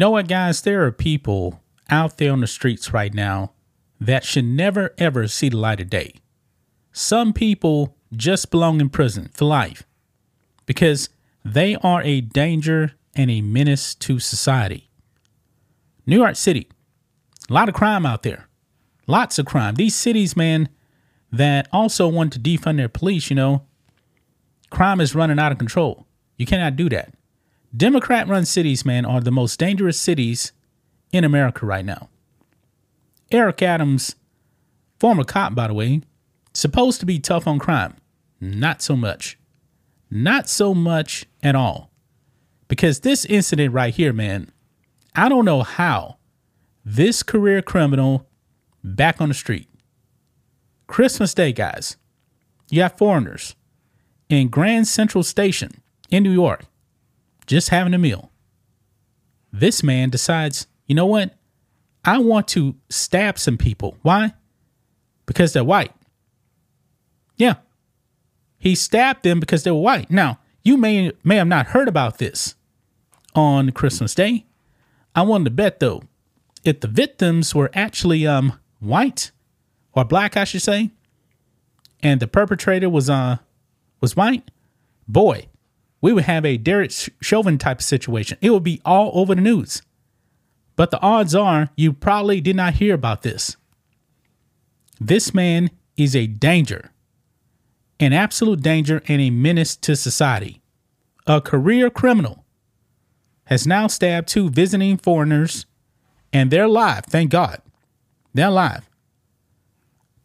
know what, guys? There are people out there on the streets right now that should never ever see the light of day. Some people just belong in prison for life because they are a danger and a menace to society. New York City, a lot of crime out there. Lots of crime. These cities, man, that also want to defund their police, you know, crime is running out of control. You cannot do that. Democrat run cities, man, are the most dangerous cities in America right now. Eric Adams, former cop, by the way, supposed to be tough on crime. Not so much. Not so much at all. Because this incident right here, man, I don't know how this career criminal back on the street. Christmas Day, guys. You have foreigners in Grand Central Station in New York just having a meal. This man decides, you know what? I want to stab some people. Why? Because they're white. Yeah. He stabbed them because they were white. Now, you may may have not heard about this on Christmas Day. I wanted to bet though, if the victims were actually um white or black, I should say, and the perpetrator was uh was white, boy, we would have a Derek Chauvin type situation. It would be all over the news. But the odds are you probably did not hear about this. This man is a danger, an absolute danger, and a menace to society. A career criminal has now stabbed two visiting foreigners, and they're alive, thank God. They're alive.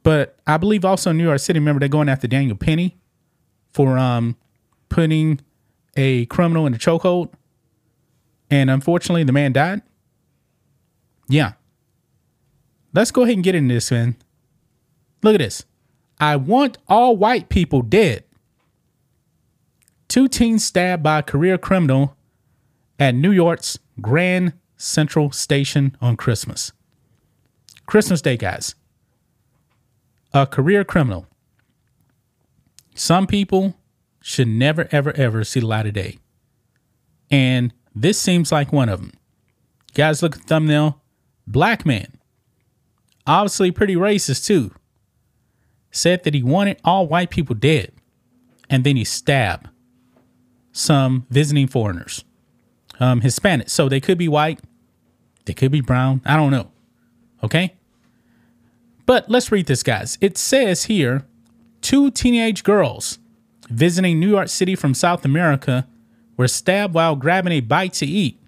But I believe also New York City, remember they're going after Daniel Penny for um putting a criminal in a chokehold, and unfortunately the man died. Yeah. Let's go ahead and get into this, man. Look at this. I want all white people dead. Two teens stabbed by a career criminal at New York's Grand Central Station on Christmas. Christmas Day, guys. A career criminal. Some people should never, ever, ever see the light of day. And this seems like one of them. Guys, look at the thumbnail. Black man. Obviously, pretty racist, too. Said that he wanted all white people dead. And then he stabbed some visiting foreigners, um, Hispanic. So they could be white, they could be brown. I don't know. Okay. But let's read this, guys. It says here two teenage girls visiting New York City from South America were stabbed while grabbing a bite to eat,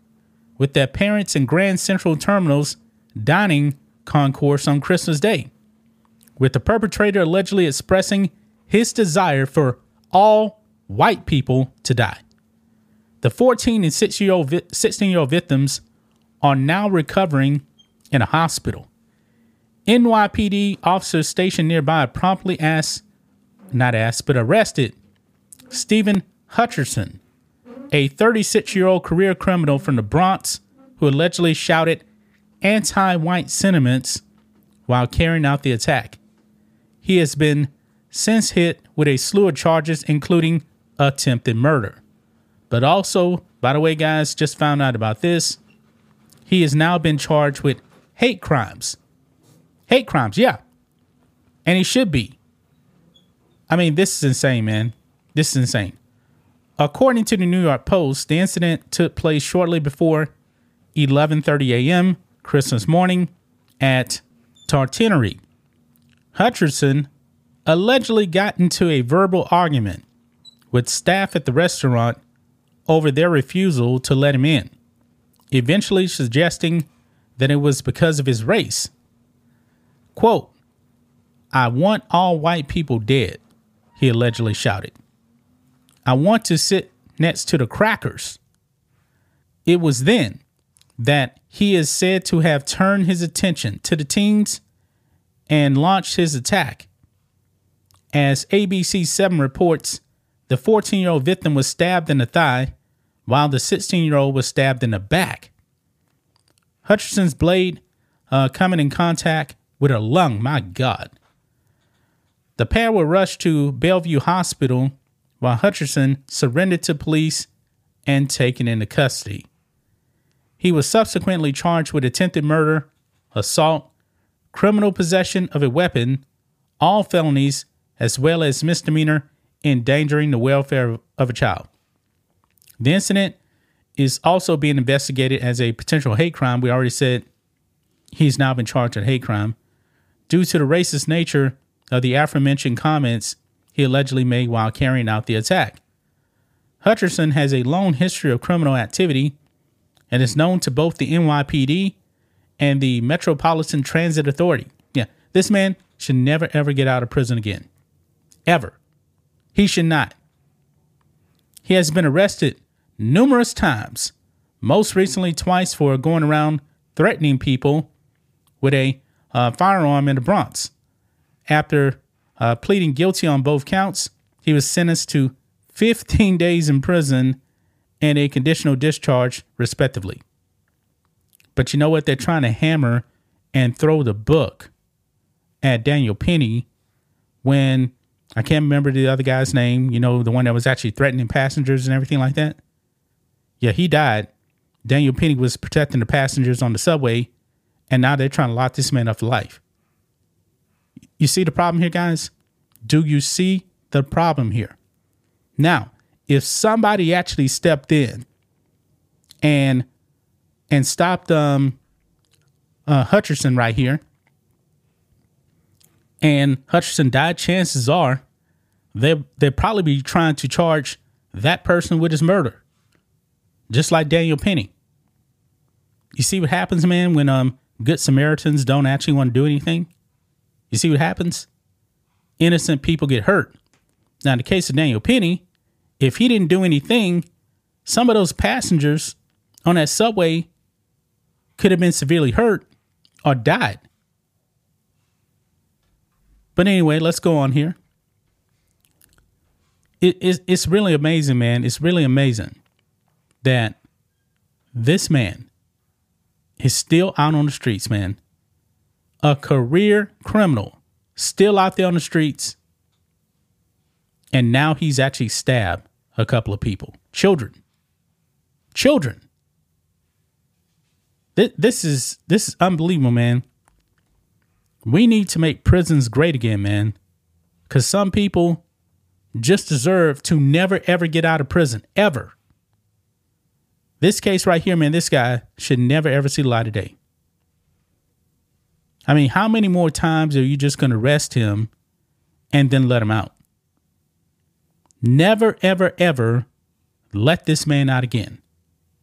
with their parents in Grand Central Terminal's dining concourse on Christmas Day, with the perpetrator allegedly expressing his desire for all white people to die. The 14 and 16 year old, 16 year old victims are now recovering in a hospital. NYPD officers stationed nearby promptly asked, not asked, but arrested Stephen Hutcherson, a 36 year old career criminal from the Bronx who allegedly shouted anti white sentiments while carrying out the attack. He has been since hit with a slew of charges, including attempted murder. But also, by the way, guys, just found out about this. He has now been charged with hate crimes. Hate crimes, yeah. And he should be. I mean, this is insane, man. This is insane. According to the New York Post, the incident took place shortly before 11:30 a.m. Christmas morning at Tartinery. Hutcherson allegedly got into a verbal argument with staff at the restaurant over their refusal to let him in, eventually suggesting that it was because of his race. Quote, I want all white people dead, he allegedly shouted. I want to sit next to the crackers. It was then that he is said to have turned his attention to the teens and launched his attack. As ABC 7 reports, the 14 year old victim was stabbed in the thigh, while the 16 year old was stabbed in the back. Hutcherson's blade uh, coming in contact with her lung. My God. The pair were rushed to Bellevue Hospital while Hutcherson surrendered to police and taken into custody. He was subsequently charged with attempted murder, assault, criminal possession of a weapon, all felonies, as well as misdemeanor endangering the welfare of a child. The incident is also being investigated as a potential hate crime. We already said he's now been charged with hate crime due to the racist nature of the aforementioned comments he allegedly made while carrying out the attack. Hutcherson has a long history of criminal activity and is known to both the NYPD and the Metropolitan Transit Authority. Yeah, this man should never ever get out of prison again. Ever. He should not. He has been arrested numerous times, most recently twice for going around threatening people with a uh, firearm in the Bronx. After uh, pleading guilty on both counts, he was sentenced to 15 days in prison and a conditional discharge, respectively. But you know what? They're trying to hammer and throw the book at Daniel Penny when I can't remember the other guy's name, you know, the one that was actually threatening passengers and everything like that. Yeah, he died. Daniel Penny was protecting the passengers on the subway, and now they're trying to lock this man up for life. You see the problem here, guys? Do you see the problem here? Now, if somebody actually stepped in and and stopped um uh, Hutcherson right here, and Hutcherson died, chances are they they'd probably be trying to charge that person with his murder, just like Daniel Penny. You see what happens, man, when um good Samaritans don't actually want to do anything. You see what happens? Innocent people get hurt. Now, in the case of Daniel Penny, if he didn't do anything, some of those passengers on that subway could have been severely hurt or died. But anyway, let's go on here. It, it's, it's really amazing, man. It's really amazing that this man is still out on the streets, man. A career criminal, still out there on the streets. And now he's actually stabbed a couple of people, children, children. This, is this is unbelievable, man. We need to make prisons great again, man. Cause some people just deserve to never ever get out of prison ever. This case right here, man, this guy should never ever see the light of day. I mean, how many more times are you just going to arrest him and then let him out? Never, ever, ever let this man out again.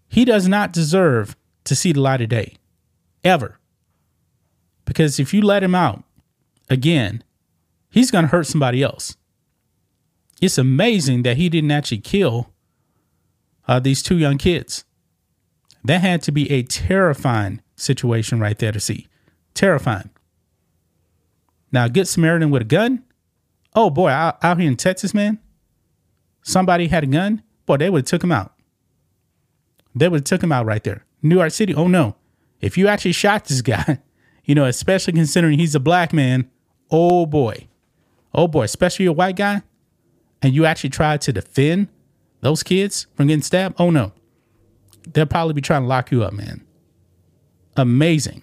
He does not deserve to see the light of day. Ever. Because if you let him out again, he's going to hurt somebody else. It's amazing that he didn't actually kill uh, these two young kids. That had to be a terrifying situation right there to see. Terrifying. Now, Good Samaritan with a gun. Oh boy, out, out here in Texas, man, somebody had a gun, boy, they would have took him out. They would have took him out right there. New York City, oh no. If you actually shot this guy, you know, especially considering he's a black man, oh boy. Oh boy, especially a white guy, and you actually tried to defend those kids from getting stabbed, oh no. They'll probably be trying to lock you up, man. Amazing.